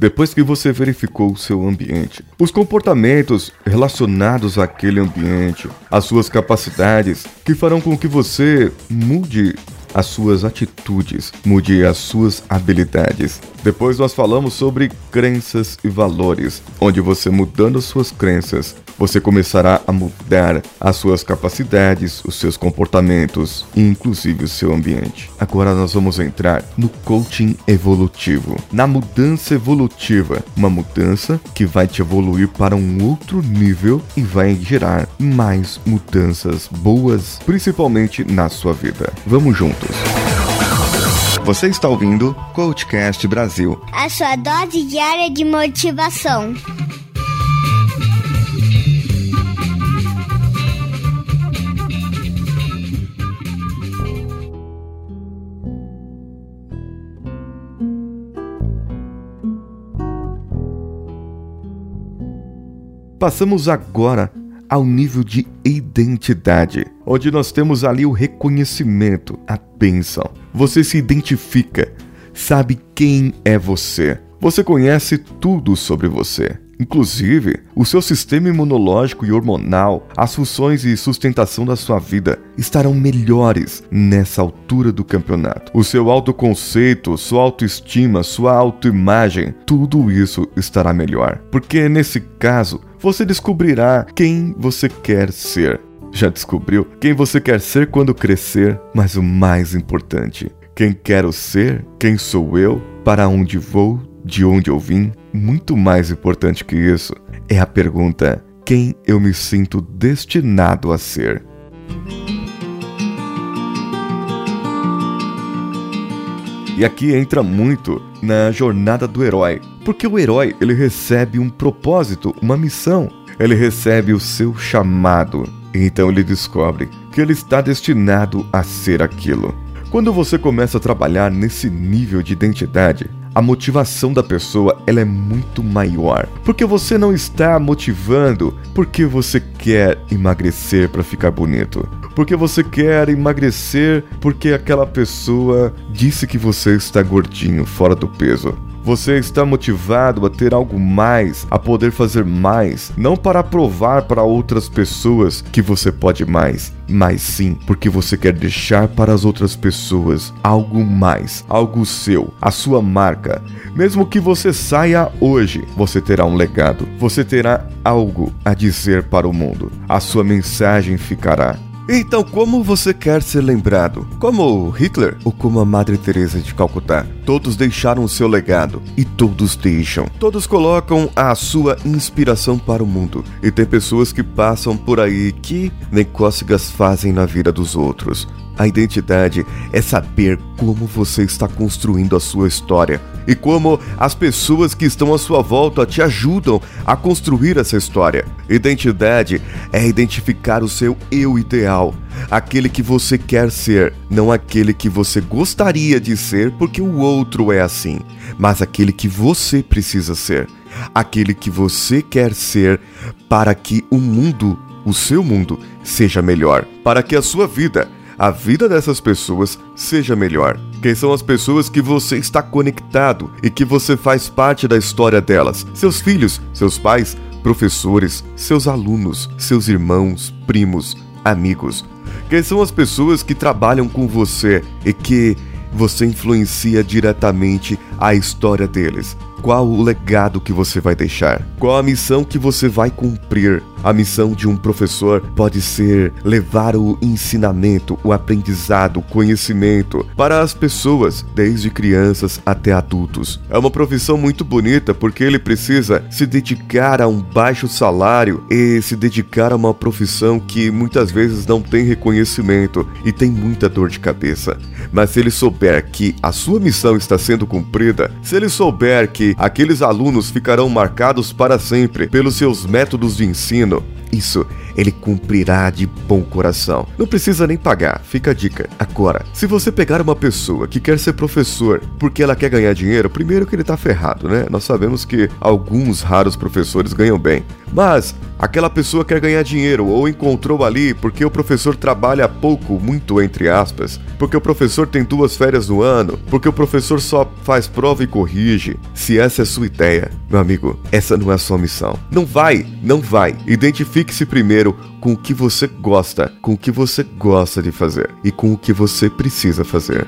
depois que você verificou o seu ambiente, os comportamentos relacionados àquele ambiente, as suas capacidades que farão com que você mude as suas atitudes, mude as suas habilidades. Depois nós falamos sobre crenças e valores, onde você mudando suas crenças, você começará a mudar as suas capacidades, os seus comportamentos e inclusive o seu ambiente. Agora nós vamos entrar no coaching evolutivo, na mudança evolutiva, uma mudança que vai te evoluir para um outro nível e vai gerar mais mudanças boas, principalmente na sua vida. Vamos juntos. Você está ouvindo Coachcast Brasil. A sua dose diária de motivação. Passamos agora ao nível de identidade, onde nós temos ali o reconhecimento, a bênção. Você se identifica, sabe quem é você. Você conhece tudo sobre você. Inclusive, o seu sistema imunológico e hormonal, as funções e sustentação da sua vida estarão melhores nessa altura do campeonato. O seu autoconceito, sua autoestima, sua autoimagem, tudo isso estará melhor. Porque nesse caso, você descobrirá quem você quer ser. Já descobriu quem você quer ser quando crescer? Mas o mais importante, quem quero ser? Quem sou eu? Para onde vou? De onde eu vim? Muito mais importante que isso é a pergunta: quem eu me sinto destinado a ser? E aqui entra muito na jornada do herói, porque o herói ele recebe um propósito, uma missão, ele recebe o seu chamado, então ele descobre que ele está destinado a ser aquilo. Quando você começa a trabalhar nesse nível de identidade, a motivação da pessoa ela é muito maior. Porque você não está motivando porque você quer emagrecer para ficar bonito. Porque você quer emagrecer porque aquela pessoa disse que você está gordinho, fora do peso. Você está motivado a ter algo mais, a poder fazer mais, não para provar para outras pessoas que você pode mais, mas sim porque você quer deixar para as outras pessoas algo mais, algo seu, a sua marca. Mesmo que você saia hoje, você terá um legado, você terá algo a dizer para o mundo. A sua mensagem ficará. Então, como você quer ser lembrado? Como Hitler ou como a Madre Teresa de Calcutá? Todos deixaram o seu legado e todos deixam. Todos colocam a sua inspiração para o mundo. E tem pessoas que passam por aí que nem cócegas fazem na vida dos outros. A identidade é saber como você está construindo a sua história e como as pessoas que estão à sua volta te ajudam a construir essa história. Identidade é identificar o seu eu ideal, aquele que você quer ser, não aquele que você gostaria de ser porque o outro é assim, mas aquele que você precisa ser, aquele que você quer ser para que o mundo, o seu mundo, seja melhor, para que a sua vida a vida dessas pessoas seja melhor. Quem são as pessoas que você está conectado e que você faz parte da história delas? Seus filhos, seus pais, professores, seus alunos, seus irmãos, primos, amigos. Quem são as pessoas que trabalham com você e que você influencia diretamente a história deles? Qual o legado que você vai deixar? Qual a missão que você vai cumprir? A missão de um professor pode ser levar o ensinamento, o aprendizado, o conhecimento para as pessoas, desde crianças até adultos. É uma profissão muito bonita porque ele precisa se dedicar a um baixo salário e se dedicar a uma profissão que muitas vezes não tem reconhecimento e tem muita dor de cabeça. Mas se ele souber que a sua missão está sendo cumprida, se ele souber que aqueles alunos ficarão marcados para sempre pelos seus métodos de ensino. Isso ele cumprirá de bom coração. Não precisa nem pagar, fica a dica. Agora, se você pegar uma pessoa que quer ser professor porque ela quer ganhar dinheiro, primeiro que ele tá ferrado, né? Nós sabemos que alguns raros professores ganham bem. Mas Aquela pessoa quer ganhar dinheiro ou encontrou ali porque o professor trabalha pouco, muito entre aspas, porque o professor tem duas férias no ano, porque o professor só faz prova e corrige. Se essa é sua ideia, meu amigo, essa não é a sua missão. Não vai, não vai. Identifique-se primeiro com o que você gosta, com o que você gosta de fazer e com o que você precisa fazer.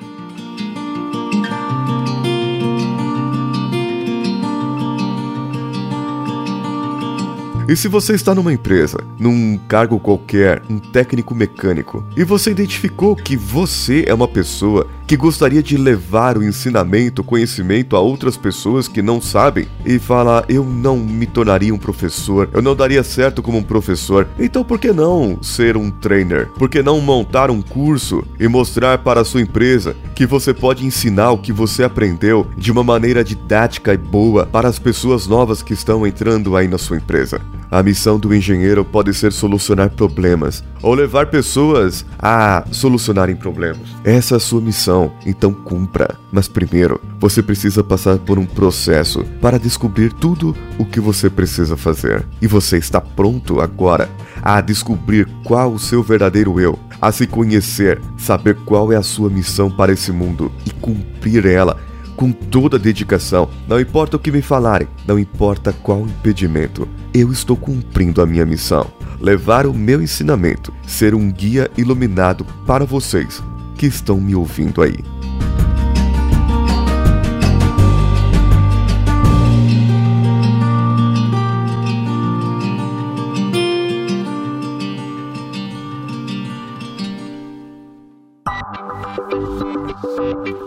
E se você está numa empresa, num cargo qualquer, um técnico mecânico, e você identificou que você é uma pessoa que gostaria de levar o ensinamento, o conhecimento a outras pessoas que não sabem e fala: "Eu não me tornaria um professor, eu não daria certo como um professor". Então por que não ser um trainer? Por que não montar um curso e mostrar para a sua empresa que você pode ensinar o que você aprendeu de uma maneira didática e boa para as pessoas novas que estão entrando aí na sua empresa? A missão do engenheiro pode ser solucionar problemas ou levar pessoas a solucionarem problemas. Essa é a sua missão, então cumpra. Mas primeiro, você precisa passar por um processo para descobrir tudo o que você precisa fazer. E você está pronto agora a descobrir qual o seu verdadeiro eu, a se conhecer, saber qual é a sua missão para esse mundo e cumprir ela com toda a dedicação. Não importa o que me falarem, não importa qual impedimento, eu estou cumprindo a minha missão. Levar o meu ensinamento, ser um guia iluminado para vocês que estão me ouvindo aí.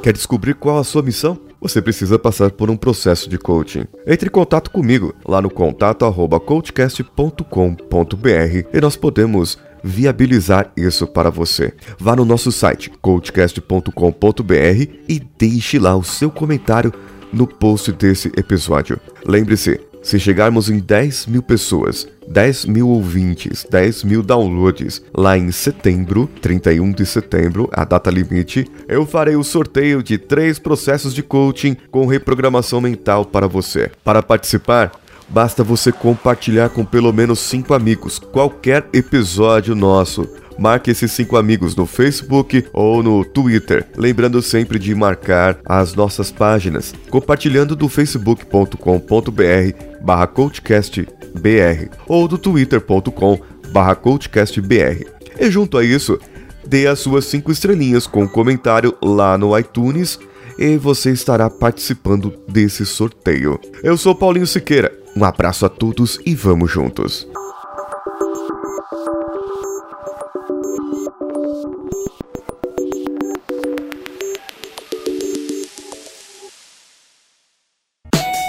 Quer descobrir qual a sua missão? Você precisa passar por um processo de coaching. Entre em contato comigo lá no contato@coachcast.com.br e nós podemos viabilizar isso para você. Vá no nosso site coachcast.com.br e deixe lá o seu comentário no post desse episódio. Lembre-se, se chegarmos em 10 mil pessoas, 10 mil ouvintes, 10 mil downloads lá em setembro, 31 de setembro, a data limite, eu farei o sorteio de três processos de coaching com reprogramação mental para você. Para participar, basta você compartilhar com pelo menos 5 amigos qualquer episódio nosso marque esses cinco amigos no Facebook ou no Twitter. Lembrando sempre de marcar as nossas páginas, compartilhando do facebook.com.br barra coachcastbr ou do twitter.com barra coachcastbr. E junto a isso, dê as suas cinco estrelinhas com um comentário lá no iTunes e você estará participando desse sorteio. Eu sou Paulinho Siqueira, um abraço a todos e vamos juntos!